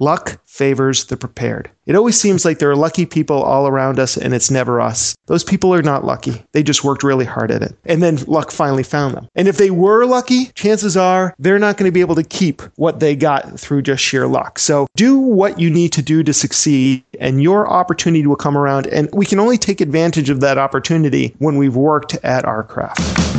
luck favors the prepared. It always seems like there are lucky people all around us and it's never us. Those people are not lucky. They just worked really hard at it. And then luck finally found them. And if they were lucky, chances are they're not going to be able to keep what they got through just sheer luck. So do what you need to do to succeed and your opportunity will come around. And we can only take advantage of that opportunity when we've worked at our craft.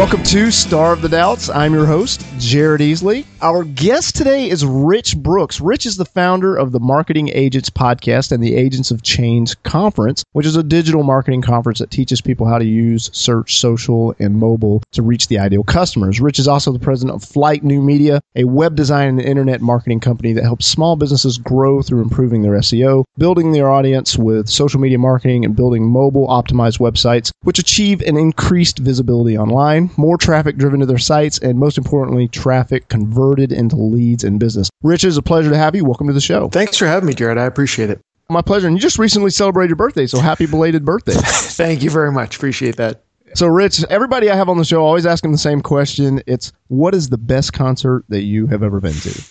Welcome to Starve the Doubts. I'm your host, Jared Easley. Our guest today is Rich Brooks. Rich is the founder of the Marketing Agents podcast and the Agents of Change conference, which is a digital marketing conference that teaches people how to use search, social, and mobile to reach the ideal customers. Rich is also the president of Flyte New Media, a web design and internet marketing company that helps small businesses grow through improving their SEO, building their audience with social media marketing, and building mobile optimized websites, which achieve an increased visibility online more traffic driven to their sites, and most importantly, traffic converted into leads and business. Rich, it's a pleasure to have you. Welcome to the show. Thanks for having me, Jared. I appreciate it. My pleasure. And you just recently celebrated your birthday, so happy belated birthday. Thank you very much. Appreciate that. So, Rich, everybody I have on the show always ask them the same question. It's what is the best concert that you have ever been to?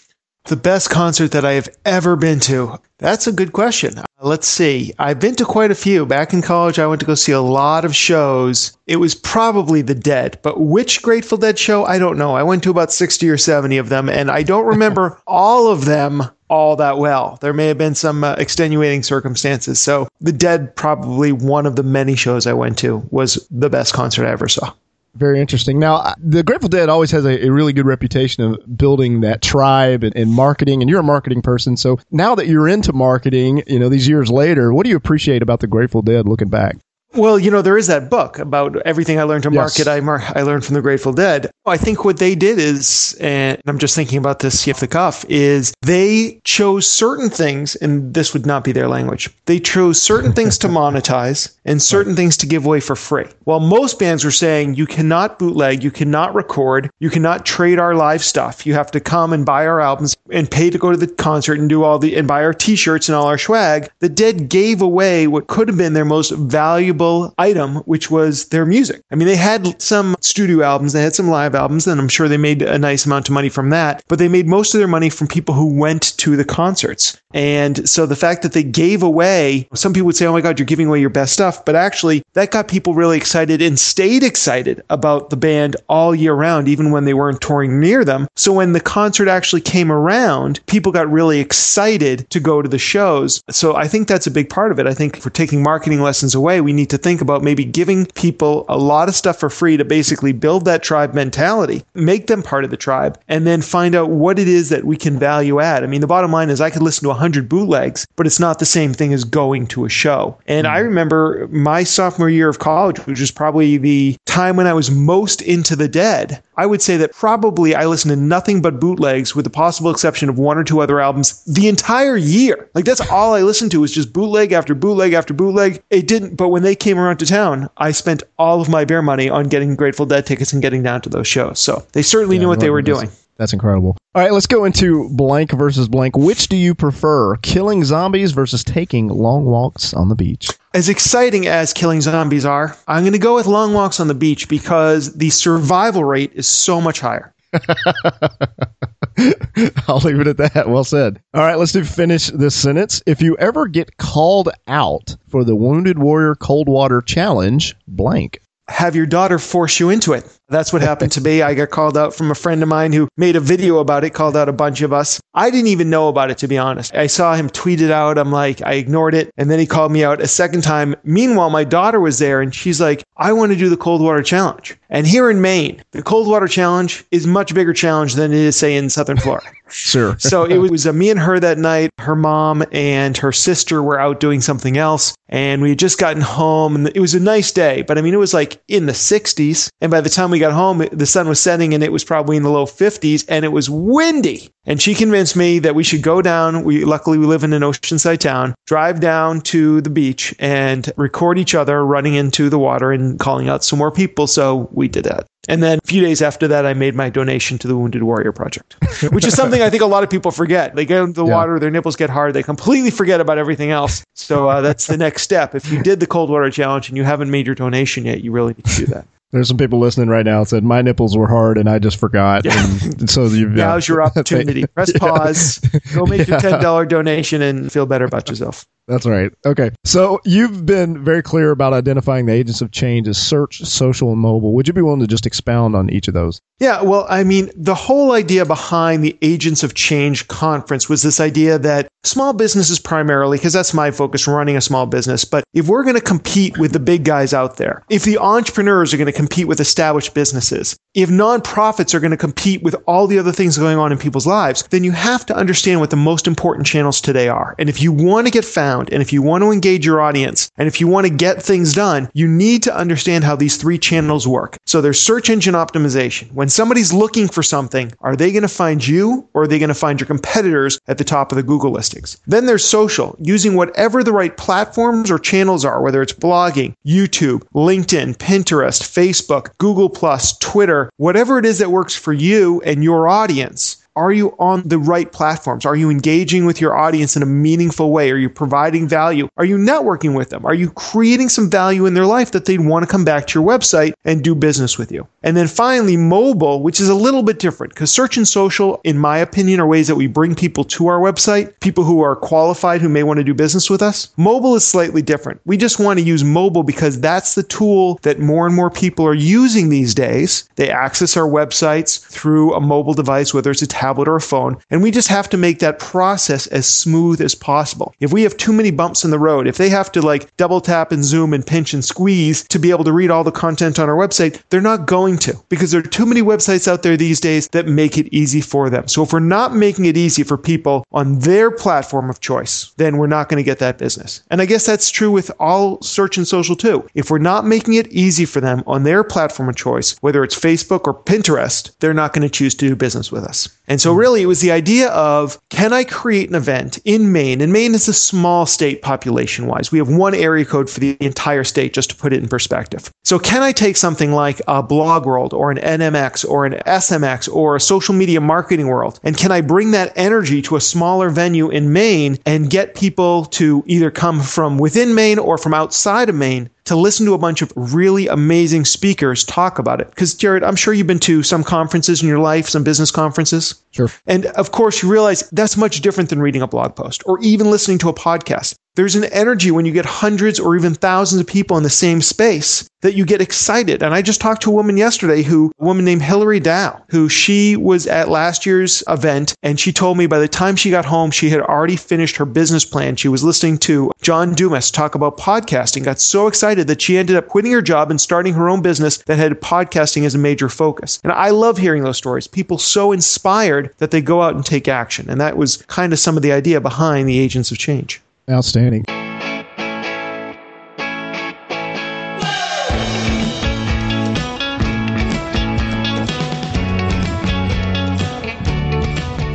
The best concert that I have ever been to. That's a good question. Let's see. I've been to quite a few. Back in college, I went to go see a lot of shows. It was probably The Dead, but which Grateful Dead show? I don't know. I went to about 60 or 70 of them, and I don't remember all of them all that well. There may have been some uh, extenuating circumstances. So, The Dead, probably one of the many shows I went to, was the best concert I ever saw. Very interesting. Now, the Grateful Dead always has a, a really good reputation of building that tribe and, and, marketing, and you're a marketing person. So now that you're into marketing, you know, these years later, what do you appreciate about the Grateful Dead looking back? Well, you know, there is that book about everything I learned to market. Yes. I, mar- I learned from the Grateful Dead. I think what they did is, and I'm just thinking about this off the cuff, is they chose certain things, and this would not be their language. They chose certain things to monetize and certain things to give away for free. While most bands were saying you cannot bootleg, you cannot record, you cannot trade our live stuff. You have to come and buy our albums and pay to go to the concert and do all the and buy our t-shirts and all our swag. The Dead gave away what could have been their most valuable valuable item, which was their music. I mean, they had some studio albums, they had some live albums, and I'm sure they made a nice amount of money from that, but they made most of their money from people who went to the concerts. And so the fact that they gave away, some people would say, oh my God, you're giving away your best stuff. But actually, that got people really excited and stayed excited about the band all year round, even when they weren't touring near them. So when the concert actually came around, people got really excited to go to the shows. So I think that's a big part of it. I think for taking marketing lessons away, we need to think about maybe giving people a lot of stuff for free to basically build that tribe mentality, make them part of the tribe, and then find out what it is that we can value add. I mean, the bottom line is I could listen to 100 bootlegs, but it's not the same thing as going to a show. And mm I remember my sophomore year of college, which was probably the time when I was most into the dead. I would say that probably I listened to nothing but bootlegs with the possible exception of one or two other albums the entire year. Like that's all I listened to was just bootleg after bootleg after bootleg. It didn't, but when they came around to town, I spent all of my bear money on getting Grateful Dead tickets and getting down to those shows. So they certainly yeah, knew what they were doing. That's incredible. All right, let's go into blank versus blank. Which do you prefer, killing zombies versus taking long walks on the beach? As exciting as killing zombies are, I'm going to go with long walks on the beach because the survival rate is so much higher. I'll leave it at that. Well said. All right, let's do finish this sentence. If you ever get called out for the Wounded Warrior Cold Water Challenge, blank. Have your daughter force you into it. That's what happened to me. I got called out from a friend of mine who made a video about it, called out a bunch of us. I didn't even know about it, to be honest. I saw him tweet it out. I'm like, I ignored it. And then he called me out a second time. Meanwhile, my daughter was there and she's like, I want to do the cold water challenge. And here in Maine, the cold water challenge is much bigger challenge than it is, say, in Southern Florida. Sure. so it was a uh, me and her that night. Her mom and her sister were out doing something else. And we had just gotten home and it was a nice day, but I mean, it was like in the 60s. And by the time we got home, the sun was setting and it was probably in the low 50s and it was windy. And she convinced me that we should go down. We luckily we live in an oceanside town, drive down to the beach and record each other running into the water and calling out some more people. So we did that. And then a few days after that, I made my donation to the Wounded Warrior Project, which is something I think a lot of people forget. They get into the yeah. water, their nipples get hard, they completely forget about everything else. So uh, that's the next step. If you did the cold water challenge and you haven't made your donation yet, you really need to do that. There's some people listening right now that said my nipples were hard and I just forgot. Yeah. And so you've now's your opportunity. Press pause, go make your ten dollar donation, and feel better about yourself. That's right. Okay. So you've been very clear about identifying the agents of change as search, social, and mobile. Would you be willing to just expound on each of those? Yeah. Well, I mean, the whole idea behind the Agents of Change conference was this idea that small businesses primarily, because that's my focus running a small business, but if we're going to compete with the big guys out there, if the entrepreneurs are going to compete with established businesses, if nonprofits are going to compete with all the other things going on in people's lives, then you have to understand what the most important channels today are. And if you want to get found and if you want to engage your audience and if you want to get things done, you need to understand how these three channels work. So there's search engine optimization. When somebody's looking for something, are they going to find you or are they going to find your competitors at the top of the Google listings? Then there's social, using whatever the right platforms or channels are, whether it's blogging, YouTube, LinkedIn, Pinterest, Facebook, Google Plus, Twitter, whatever it is that works for you and your audience are you on the right platforms? Are you engaging with your audience in a meaningful way? Are you providing value? Are you networking with them? Are you creating some value in their life that they'd want to come back to your website and do business with you? And then finally, mobile, which is a little bit different because search and social, in my opinion, are ways that we bring people to our website, people who are qualified who may want to do business with us. Mobile is slightly different. We just want to use mobile because that's the tool that more and more people are using these days. They access our websites through a mobile device, whether it's a tablet tablet or a phone. And we just have to make that process as smooth as possible. If we have too many bumps in the road, if they have to like double tap and zoom and pinch and squeeze to be able to read all the content on our website, they're not going to because there are too many websites out there these days that make it easy for them. So if we're not making it easy for people on their platform of choice, then we're not going to get that business. And I guess that's true with all search and social too. If we're not making it easy for them on their platform of choice, whether it's Facebook or Pinterest, they're not going to choose to do business with us. And so hmm. really it was the idea of can I create an event in Maine? And Maine is a small state population wise. We have one area code for the entire state just to put it in perspective. So can I take something like a blog world or an NMX or an SMX or a social media marketing world and can I bring that energy to a smaller venue in Maine and get people to either come from within Maine or from outside of Maine to listen to a bunch of really amazing speakers talk about it. Because, Jared, I'm sure you've been to some conferences in your life, some business conferences. Sure. And of course, you realize that's much different than reading a blog post or even listening to a podcast. There's an energy when you get hundreds or even thousands of people in the same space that you get excited. And I just talked to a woman yesterday who, a woman named Hillary Dow, who she was at last year's event. And she told me by the time she got home, she had already finished her business plan. She was listening to John Dumas talk about podcasting, got so excited that she ended up quitting her job and starting her own business that had podcasting as a major focus. And I love hearing those stories. People so inspired that they go out and take action. And that was kind of some of the idea behind the Agents of Change. Outstanding.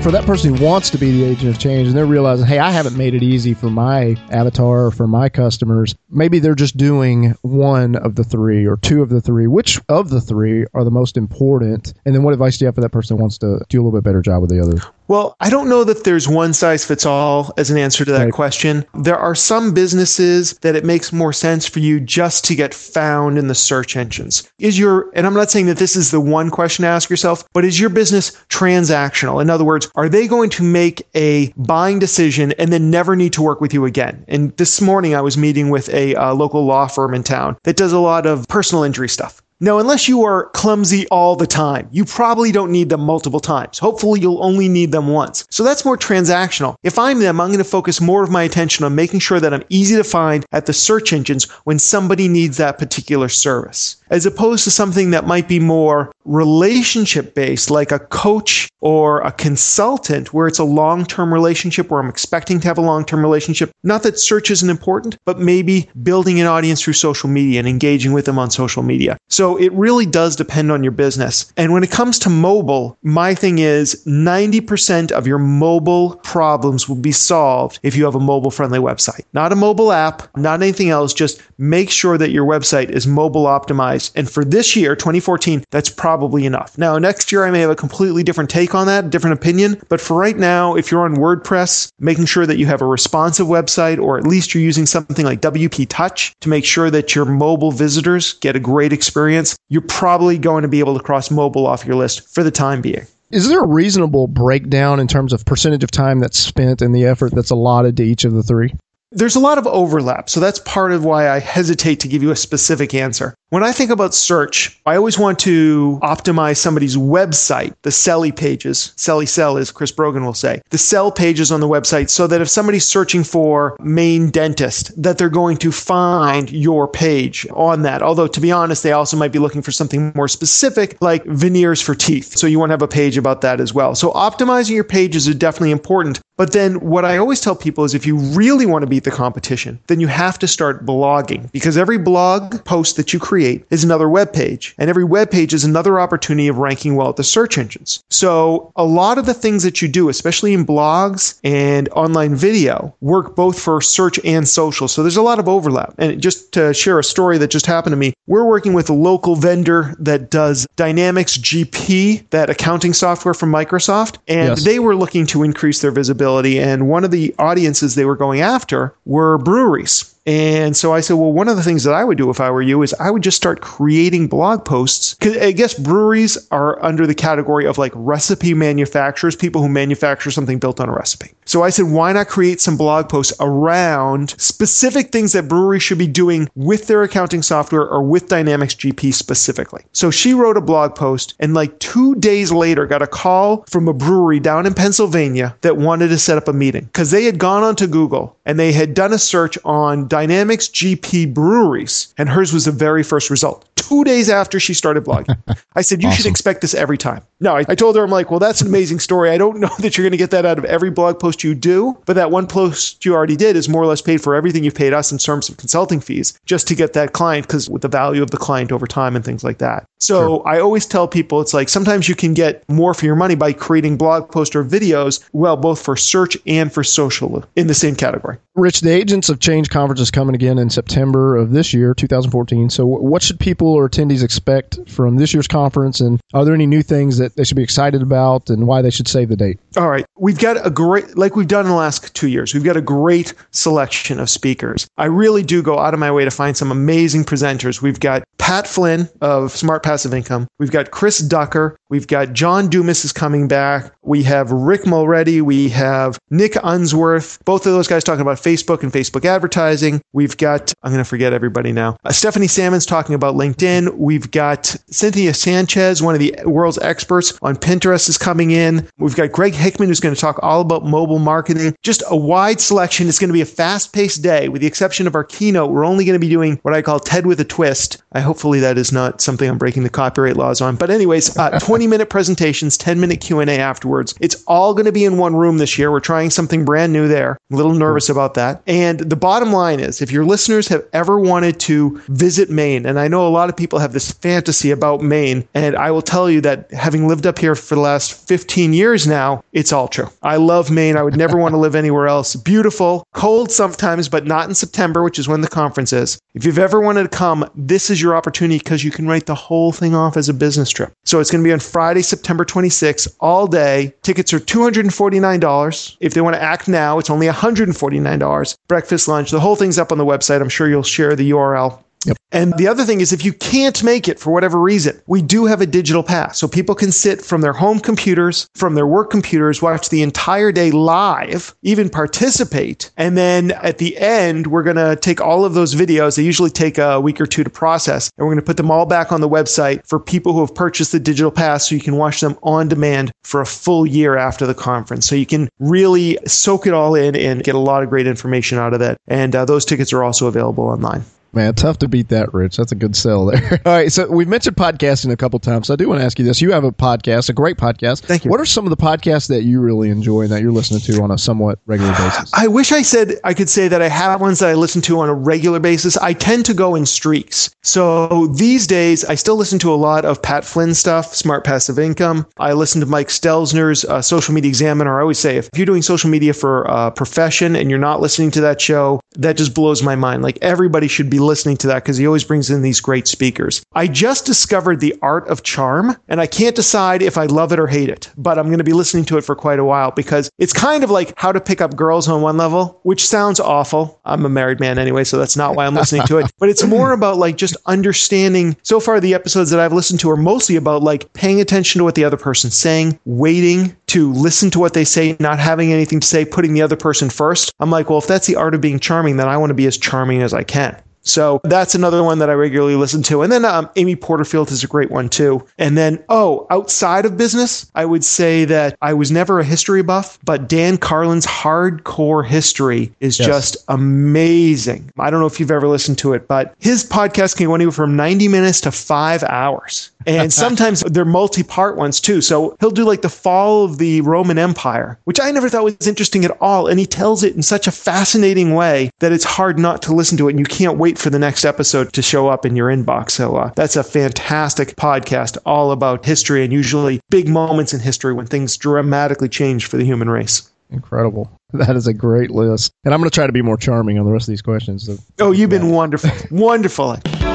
for that person who wants to be the agent of change and they're realizing, hey, I haven't made it easy for my avatar or for my customers. Maybe they're just doing one of the three or two of the three. Which of the three are the most important? And then what advice do you have for that person who wants to do a little bit better job with the others? Well, I don't know that there's one size fits all as an answer to that right. question. There are some businesses that it makes more sense for you just to get found in the search engines. Is your, and I'm not saying that this is the one question to ask yourself, but is your business transactional? In other words, are they going to make a buying decision and then never need to work with you again? And this morning I was meeting with a uh, local law firm in town that does a lot of personal injury stuff. Now, unless you are clumsy all the time, you probably don't need them multiple times. Hopefully, you'll only need them once. So that's more transactional. If I'm them, I'm going to focus more of my attention on making sure that I'm easy to find at the search engines when somebody needs that particular service, as opposed to something that might be more relationship based, like a coach or a consultant where it's a long term relationship where I'm expecting to have a long term relationship. Not that search isn't important, but maybe building an audience through social media and engaging with them on social media. So it really does depend on your business. And when it comes to mobile, my thing is 90% of your mobile problems will be solved if you have a mobile friendly website. Not a mobile app, not anything else. Just make sure that your website is mobile optimized. And for this year, 2014, that's probably enough. Now, next year, I may have a completely different take on that, different opinion. But for right now, if you're on WordPress, making sure that you have a responsive website or at least you're using something like WP Touch to make sure that your mobile visitors get a great experience, you're probably going to be able to cross mobile off your list for the time being. Is there a reasonable breakdown in terms of percentage of time that's spent and the effort that's allotted to each of the three? There's a lot of overlap, so that's part of why I hesitate to give you a specific answer. When I think about search, I always want to optimize somebody's website, the selly pages, selly sell as Chris Brogan will say, the sell pages on the website so that if somebody's searching for Maine dentist, that they're going to find your page on that. Although to be honest, they also might be looking for something more specific like veneers for teeth. So you want to have a page about that as well. So optimizing your pages is definitely important. But then what I always tell people is if you really want to beat the competition, then you have to start blogging because every blog post that you create is another web page and every web page is another opportunity of ranking well at the search engines. So a lot of the things that you do, especially in blogs and online video, work both for search and social. So there's a lot of overlap. And just to share a story that just happened to me, we're working with a local vendor that does Dynamics GP, that accounting software from Microsoft, and yes. they were looking to increase their visibility and one of the audiences they were going after were breweries. And so I said, well, one of the things that I would do if I were you is I would just start creating blog posts. Cause I guess breweries are under the category of like recipe manufacturers, people who manufacture something built on a recipe. So I said, why not create some blog posts around specific things that breweries should be doing with their accounting software or with Dynamics GP specifically? So she wrote a blog post and like two days later got a call from a brewery down in Pennsylvania that wanted to set up a meeting because they had gone onto Google and they had done a search on Dynamics GP breweries, and hers was the very first result. Two days after she started blogging, I said, You awesome. should expect this every time. No, I, I told her, I'm like, Well, that's an amazing story. I don't know that you're going to get that out of every blog post you do, but that one post you already did is more or less paid for everything you've paid us in terms of consulting fees just to get that client because with the value of the client over time and things like that. So sure. I always tell people it's like sometimes you can get more for your money by creating blog posts or videos, well, both for search and for social in the same category. Rich, the Agents of Change conference is coming again in September of this year, 2014. So, what should people or attendees expect from this year's conference? And are there any new things that they should be excited about and why they should save the date? All right. We've got a great, like we've done in the last two years, we've got a great selection of speakers. I really do go out of my way to find some amazing presenters. We've got Pat Flynn of Smart Passive Income. We've got Chris Ducker. We've got John Dumas is coming back. We have Rick Mulready. We have Nick Unsworth. Both of those guys talking about Facebook and Facebook advertising. We've got, I'm going to forget everybody now. Uh, Stephanie Salmon's talking about LinkedIn. We've got Cynthia Sanchez, one of the world's experts on Pinterest, is coming in. We've got Greg Hickman, who's going to talk all about mobile marketing. Just a wide selection. It's going to be a fast paced day. With the exception of our keynote, we're only going to be doing what I call TED with a twist. I hopefully that is not something I'm breaking the copyright laws on. But anyways, uh, 20 minute presentations, 10 minute Q&A afterwards. It's all going to be in one room this year. We're trying something brand new there. I'm a little nervous about that. And the bottom line is if your listeners have ever wanted to visit Maine, and I know a lot of people have this fantasy about Maine, and I will tell you that having lived up here for the last 15 years now, it's all true. I love Maine. I would never want to live anywhere else. Beautiful, cold sometimes, but not in September, which is when the conference is. If you've ever wanted to come, this is your opportunity because you can write the whole thing off as a business trip. So it's going to be on Friday, September 26th, all day. Tickets are $249. If they want to act now, it's only $149. Breakfast, lunch, the whole thing's up on the website. I'm sure you'll share the URL Yep. And the other thing is, if you can't make it for whatever reason, we do have a digital pass. So people can sit from their home computers, from their work computers, watch the entire day live, even participate. And then at the end, we're going to take all of those videos. They usually take a week or two to process. And we're going to put them all back on the website for people who have purchased the digital pass so you can watch them on demand for a full year after the conference. So you can really soak it all in and get a lot of great information out of that. And uh, those tickets are also available online. Man, tough to beat that, Rich. That's a good sell there. All right, so we've mentioned podcasting a couple times. So I do want to ask you this. You have a podcast, a great podcast. Thank you. What are some of the podcasts that you really enjoy and that you're listening to on a somewhat regular basis? I wish I said I could say that I have ones that I listen to on a regular basis. I tend to go in streaks. So these days, I still listen to a lot of Pat Flynn stuff, Smart Passive Income. I listen to Mike Stelzner's uh, Social Media Examiner. I always say if you're doing social media for a profession and you're not listening to that show, that just blows my mind. Like everybody should be listening to that because he always brings in these great speakers. I just discovered the art of charm and I can't decide if I love it or hate it, but I'm going to be listening to it for quite a while because it's kind of like how to pick up girls on one level, which sounds awful. I'm a married man anyway, so that's not why I'm listening to it, but it's more about like just understanding. So far, the episodes that I've listened to are mostly about like paying attention to what the other person's saying, waiting to listen to what they say, not having anything to say, putting the other person first. I'm like, well, if that's the art of being charming, then I want to be as charming as I can. So that's another one that I regularly listen to. And then um, Amy Porterfield is a great one too. And then, oh, outside of business, I would say that I was never a history buff, but Dan Carlin's hardcore history is yes. just amazing. I don't know if you've ever listened to it, but his podcast can go anywhere from 90 minutes to five hours. And sometimes they're multi part ones too. So he'll do like the fall of the Roman Empire, which I never thought was interesting at all. And he tells it in such a fascinating way that it's hard not to listen to it. And you can't wait for the next episode to show up in your inbox. So uh, that's a fantastic podcast all about history and usually big moments in history when things dramatically change for the human race. Incredible. That is a great list. And I'm going to try to be more charming on the rest of these questions. So. Oh, you've been wonderful. wonderful.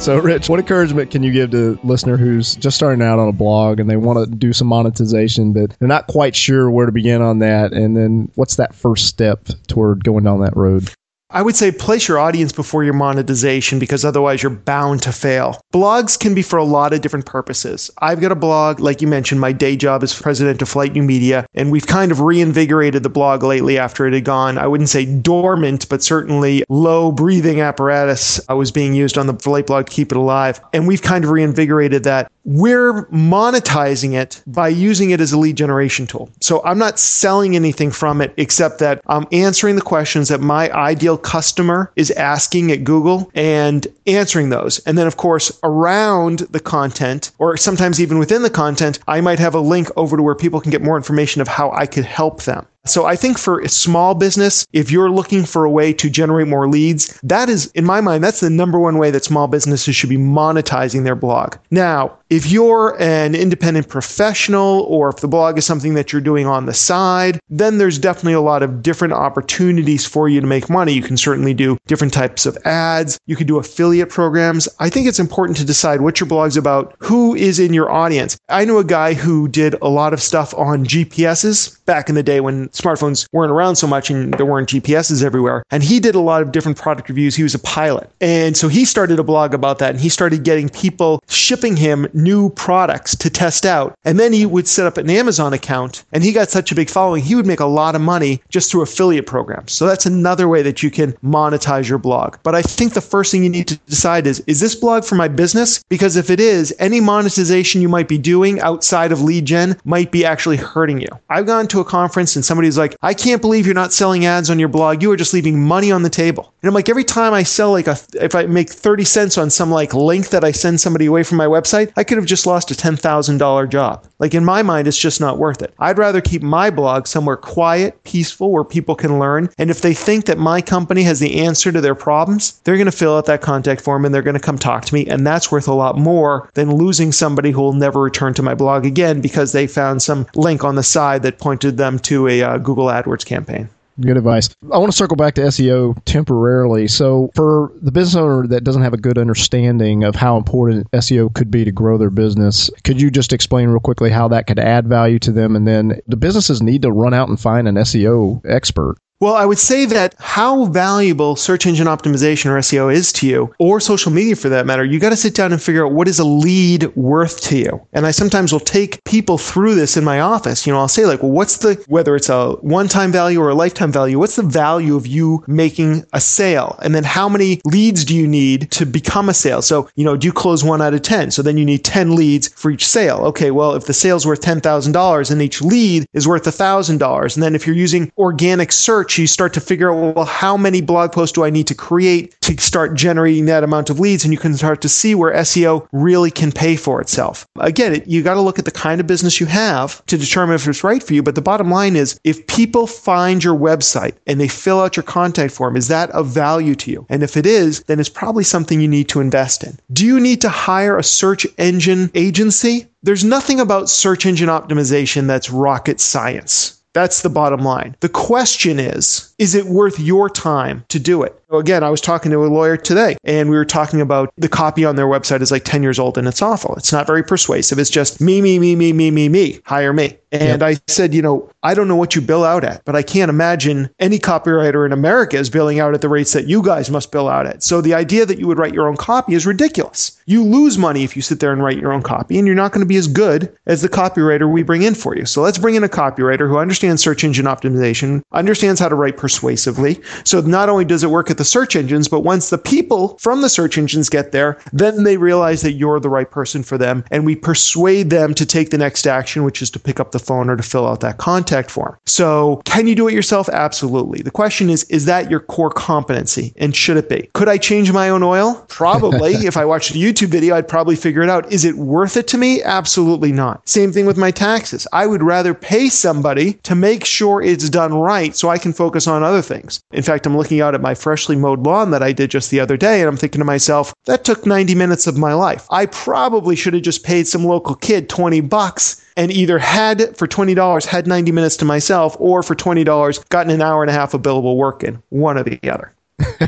So, Rich, what encouragement can you give to a listener who's just starting out on a blog and they want to do some monetization, but they're not quite sure where to begin on that? And then what's that first step toward going down that road? I would say place your audience before your monetization because otherwise you're bound to fail. Blogs can be for a lot of different purposes. I've got a blog, like you mentioned, my day job is president of Flyte New Media, and we've kind of reinvigorated the blog lately after it had gone, I wouldn't say dormant, but certainly low breathing apparatus I was being used on the Flyte blog to keep it alive. And we've kind of reinvigorated that. We're monetizing it by using it as a lead generation tool. So I'm not selling anything from it except that I'm answering the questions that my ideal customer is asking at Google and answering those. And then, of course, around the content, or sometimes even within the content, I might have a link over to where people can get more information of how I could help them. So I think for a small business, if you're looking for a way to generate more leads, that is, in my mind, that's the number one way that small businesses should be monetizing their blog. Now, if you're an independent professional or if the blog is something that you're doing on the side, then there's definitely a lot of different opportunities for you to make money. You can certainly do different types of ads. You can do affiliate programs. I think it's important to decide what your blog's about, who is in your audience. I know a guy who did a lot of stuff on GPSs back in the day when smartphones weren't around so much and there weren't GPSs everywhere. And he did a lot of different product reviews. He was a pilot. And so he started a blog about that and he started getting people shipping him new products to test out. And then he would set up an Amazon account and he got such a big following, he would make a lot of money just through affiliate programs. So that's another way that you can monetize your blog. But I think the first thing you need to decide is, is this blog for my business? Because if it is, any monetization you might be doing outside of lead gen might be actually hurting you. I've gone to a conference and somebody's like, I can't believe you're not selling ads on your blog. You are just leaving money on the table. And I'm like, every time I sell like a, if I make 30 cents on some like link that I send somebody away from my website, I could have just lost a $10,000 job. Like in my mind, it's just not worth it. I'd rather keep my blog somewhere quiet, peaceful, where people can learn. And if they think that my company has the answer to their problems, they're going to fill out that contact form and they're going to come talk to me. And that's worth a lot more than losing somebody who will never return to my blog again because they found some link on the side that pointed them to a uh, Google AdWords campaign. Good advice. I want to circle back to SEO temporarily. So, for the business owner that doesn't have a good understanding of how important SEO could be to grow their business, could you just explain real quickly how that could add value to them? And then, the businesses need to run out and find an SEO expert? Well, I would say that how valuable search engine optimization or SEO is to you, or social media for that matter, you got to sit down and figure out what is a lead worth to you. And I sometimes will take people through this in my office. You know, I'll say like, well, what's the, whether it's a one-time value or a lifetime value, what's the value of you making a sale? And then how many leads do you need to become a sale? So, you know, do you close one out of 10? So then you need 10 leads for each sale. Okay. Well, if the sale's worth $10,000 and each lead is worth $1,000. And then if you're using organic search, you start to figure out, well, how many blog posts do I need to create to start generating that amount of leads? And you can start to see where SEO really can pay for itself. Again, you got to look at the kind of business you have to determine if it's right for you. But the bottom line is if people find your website and they fill out your contact form, is that of value to you? And if it is, then it's probably something you need to invest in. Do you need to hire a search engine agency? There's nothing about search engine optimization that's rocket science. That's the bottom line. The question is, is it worth your time to do it? Again, I was talking to a lawyer today and we were talking about the copy on their website is like 10 years old and it's awful. It's not very persuasive. It's just me, me, me, me, me, me, me, hire me. And yep. I said, you know, I don't know what you bill out at, but I can't imagine any copywriter in America is billing out at the rates that you guys must bill out at. So the idea that you would write your own copy is ridiculous. You lose money if you sit there and write your own copy, and you're not going to be as good as the copywriter we bring in for you. So let's bring in a copywriter who understands search engine optimization, understands how to write persuasively. So not only does it work at the search engines, but once the people from the search engines get there, then they realize that you're the right person for them. And we persuade them to take the next action, which is to pick up the phone or to fill out that contact form. So can you do it yourself? Absolutely. The question is, is that your core competency? And should it be? Could I change my own oil? Probably. if I watched a YouTube video, I'd probably figure it out. Is it worth it to me? Absolutely not. Same thing with my taxes. I would rather pay somebody to make sure it's done right so I can focus on other things. In fact, I'm looking out at my freshly mowed lawn that I did just the other day and I'm thinking to myself, that took 90 minutes of my life. I probably should have just paid some local kid 20 bucks and either had for $20 had 90 minutes to myself or for $20 gotten an hour and a half of billable work in one or the other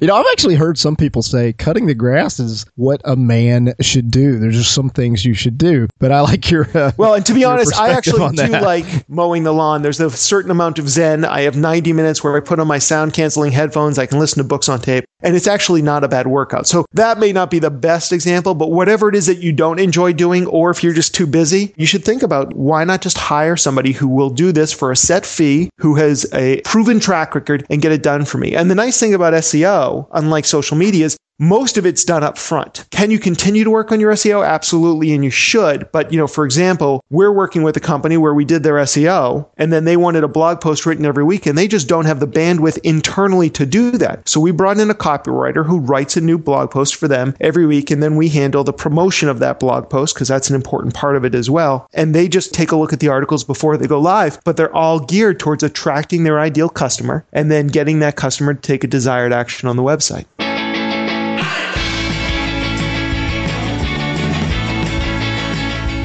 you know, I've actually heard some people say cutting the grass is what a man should do. There's just some things you should do, but I like your uh, well. And to be honest, I actually do that. like mowing the lawn. There's a certain amount of zen. I have 90 minutes where I put on my sound canceling headphones. I can listen to books on tape, and it's actually not a bad workout. So that may not be the best example, but whatever it is that you don't enjoy doing, or if you're just too busy, you should think about why not just hire somebody who will do this for a set fee, who has a proven track record, and get it done for me. And the nice thing about SEO, unlike social media, is most of it's done up front. Can you continue to work on your SEO? Absolutely, and you should. But, you know, for example, we're working with a company where we did their SEO and then they wanted a blog post written every week and they just don't have the bandwidth internally to do that. So we brought in a copywriter who writes a new blog post for them every week and then we handle the promotion of that blog post because that's an important part of it as well. And they just take a look at the articles before they go live, but they're all geared towards attracting their ideal customer and then getting that customer to take a desired action on the website.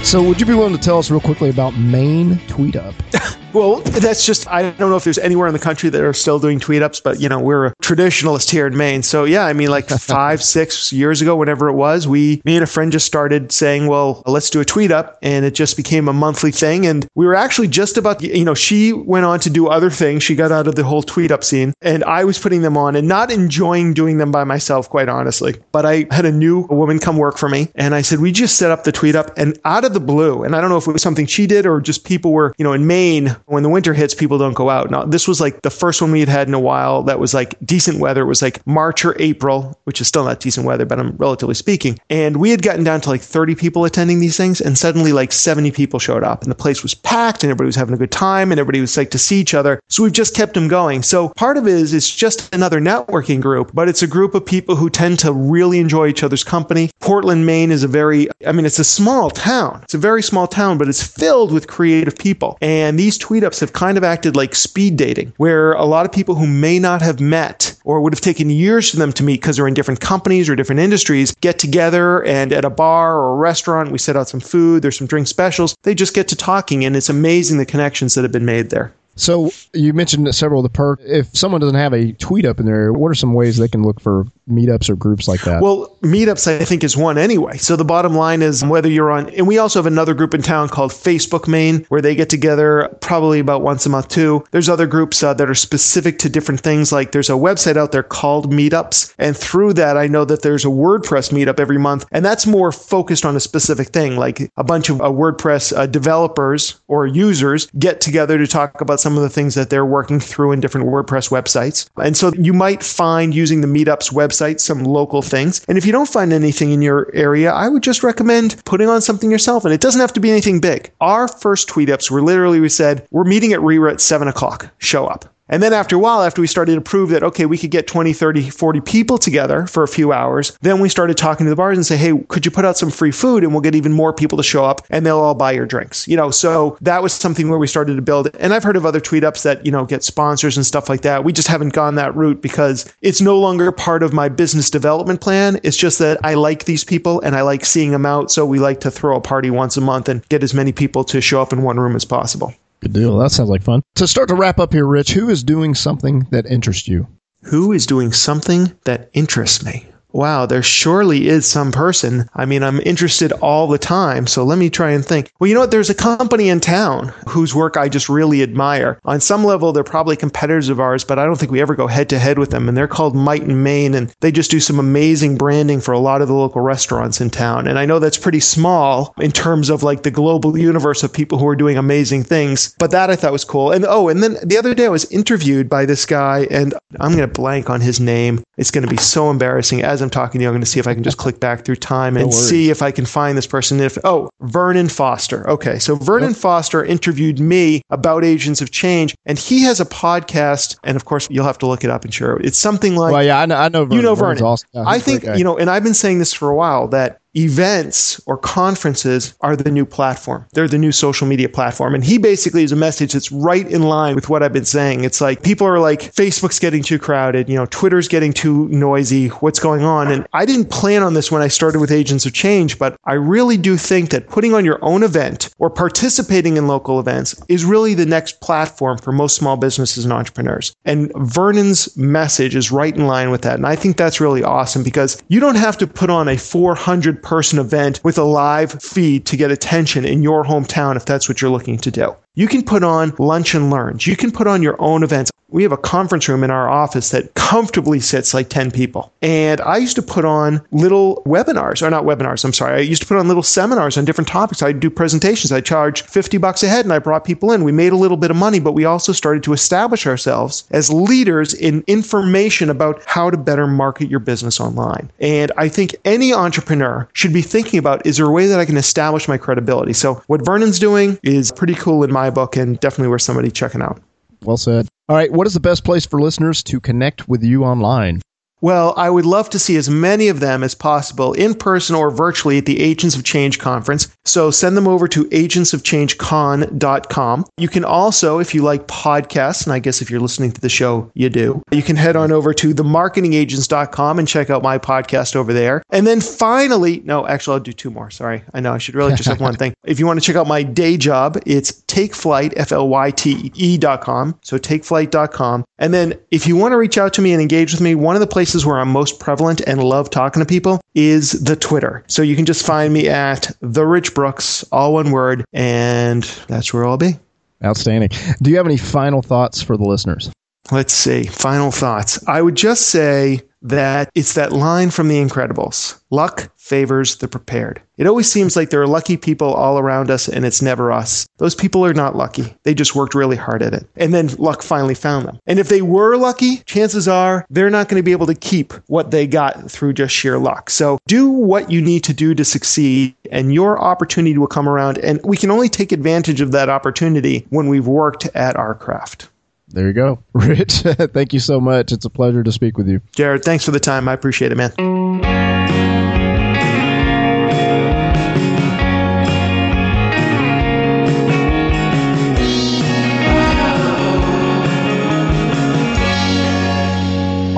So, would you be willing to tell us real quickly about Maine Tweet Up? Well, that's just, I don't know if there's anywhere in the country that are still doing tweet ups, but, you know, we're a traditionalist here in Maine. So, yeah, I mean, like five, six years ago, whenever it was, we, me and a friend just started saying, well, let's do a tweet up. And it just became a monthly thing. And we were actually just about, you know, she went on to do other things. She got out of the whole tweet up scene. And I was putting them on and not enjoying doing them by myself, quite honestly. But I had a new woman come work for me. And I said, we just set up the tweet up. And out of the blue, and I don't know if it was something she did or just people were, you know, in Maine, when the winter hits, people don't go out. Now, this was like the first one we had had in a while that was like decent weather. It was like March or April, which is still not decent weather, but I'm relatively speaking. And we had gotten down to like 30 people attending these things, and suddenly like 70 people showed up, and the place was packed, and everybody was having a good time, and everybody was like to see each other. So we've just kept them going. So part of it is it's just another networking group, but it's a group of people who tend to really enjoy each other's company. Portland, Maine is a very, I mean, it's a small town. It's a very small town, but it's filled with creative people. And these tweet ups have kind of acted like speed dating, where a lot of people who may not have met or would have taken years for them to meet because they're in different companies or different industries get together and at a bar or a restaurant, we set out some food, there's some drink specials. They just get to talking, and it's amazing the connections that have been made there. So you mentioned several of the perks. If someone doesn't have a tweet up in there, what are some ways they can look for meetups or groups like that? Well, meetups, I think, is one anyway. So the bottom line is whether you're on, and we also have another group in town called Facebook Maine, where they get together probably about once a month too. There's other groups uh, that are specific to different things. Like there's a website out there called Meetups. And through that, I know that there's a WordPress meetup every month. And that's more focused on a specific thing. Like a bunch of uh, WordPress uh, developers or users get together to talk about some of the things that they're working through in different WordPress websites. And so you might find using the Meetups website some local things. And if you don't find anything in your area, I would just recommend putting on something yourself. And it doesn't have to be anything big. Our first tweet ups were literally we said, we're meeting at RiRa at seven o'clock. Show up. And then after a while, after we started to prove that, okay, we could get 20, 30, 40 people together for a few hours, then we started talking to the bars and say, hey, could you put out some free food and we'll get even more people to show up and they'll all buy your drinks. You know, so that was something where we started to build. And I've heard of other tweet ups that, you know, get sponsors and stuff like that. We just haven't gone that route because it's no longer part of my business development plan. It's just that I like these people and I like seeing them out. So we like to throw a party once a month and get as many people to show up in one room as possible. Good deal. That sounds like fun. To start to wrap up here, Rich, who is doing something that interests you? Who is doing something that interests me? Wow, there surely is some person. I mean, I'm interested all the time. So let me try and think. Well, you know what? There's a company in town whose work I just really admire. On some level, they're probably competitors of ours, but I don't think we ever go head to head with them. And they're called Might and Main, and they just do some amazing branding for a lot of the local restaurants in town. And I know that's pretty small in terms of like the global universe of people who are doing amazing things, but that I thought was cool. And oh, and then the other day I was interviewed by this guy, and I'm going to blank on his name. It's going to be so embarrassing. As I'm talking to you, I'm going to see if I can just click back through time and see if I can find this person. If oh, Vernon Foster. Okay, so Vernon yep. Foster interviewed me about Agents of Change, and he has a podcast. And of course, you'll have to look it up and share it. It's something like. Well, yeah, I know. I know Vernon. You know Vernon. Awesome. Yeah, I think you know, and I've been saying this for a while that events or conferences are the new platform. They're the new social media platform. And he basically is a message that's right in line with what I've been saying. It's like people are like, Facebook's getting too crowded, you know, Twitter's getting too noisy. What's going on? And I didn't plan on this when I started with Agents of Change, but I really do think that putting on your own event or participating in local events is really the next platform for most small businesses and entrepreneurs. And Vernon's message is right in line with that. And I think that's really awesome because you don't have to put on a 400 person event with a live feed to get attention in your hometown if that's what you're looking to do. You can put on lunch and learns. You can put on your own events. We have a conference room in our office that comfortably sits like 10 people. And I used to put on little webinars, or not webinars, I'm sorry. I used to put on little seminars on different topics. I'd do presentations. I'd charge 50 bucks a head and I brought people in. We made a little bit of money, but we also started to establish ourselves as leaders in information about how to better market your business online. And I think any entrepreneur should be thinking about is there a way that I can establish my credibility? So what Vernon's doing is pretty cool in my my book and definitely worth somebody checking out. Well said. All right. What is the best place for listeners to connect with you online? Well, I would love to see as many of them as possible in person or virtually at the Agents of Change conference. So send them over to agentsofchangecon.com. You can also, if you like podcasts, and I guess if you're listening to the show, you do, you can head on over to themarketingagents.com and check out my podcast over there. And then finally, no, actually, I'll do two more. Sorry. I know I should really just have one thing. If you want to check out my day job, it's takeflyte, F L Y T E.com. So takeflyte.com. And then if you want to reach out to me and engage with me, one of the places places where I'm most prevalent and love talking to people is the Twitter. So you can just find me at the Rich Brooks, all one word, and that's where I'll be. Outstanding. Do you have any final thoughts for the listeners? Let's see. Final thoughts. I would just say that it's that line from The Incredibles luck favors the prepared. It always seems like there are lucky people all around us and it's never us. Those people are not lucky. They just worked really hard at it. And then luck finally found them. And if they were lucky, chances are they're not going to be able to keep what they got through just sheer luck. So do what you need to do to succeed and your opportunity will come around. And we can only take advantage of that opportunity when we've worked at our craft. There you go. Rich, thank you so much. It's a pleasure to speak with you. Jared, thanks for the time. I appreciate it, man.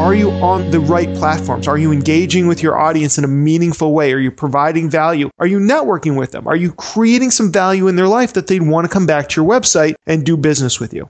Are you on the right platforms? Are you engaging with your audience in a meaningful way? Are you providing value? Are you networking with them? Are you creating some value in their life that they'd want to come back to your website and do business with you?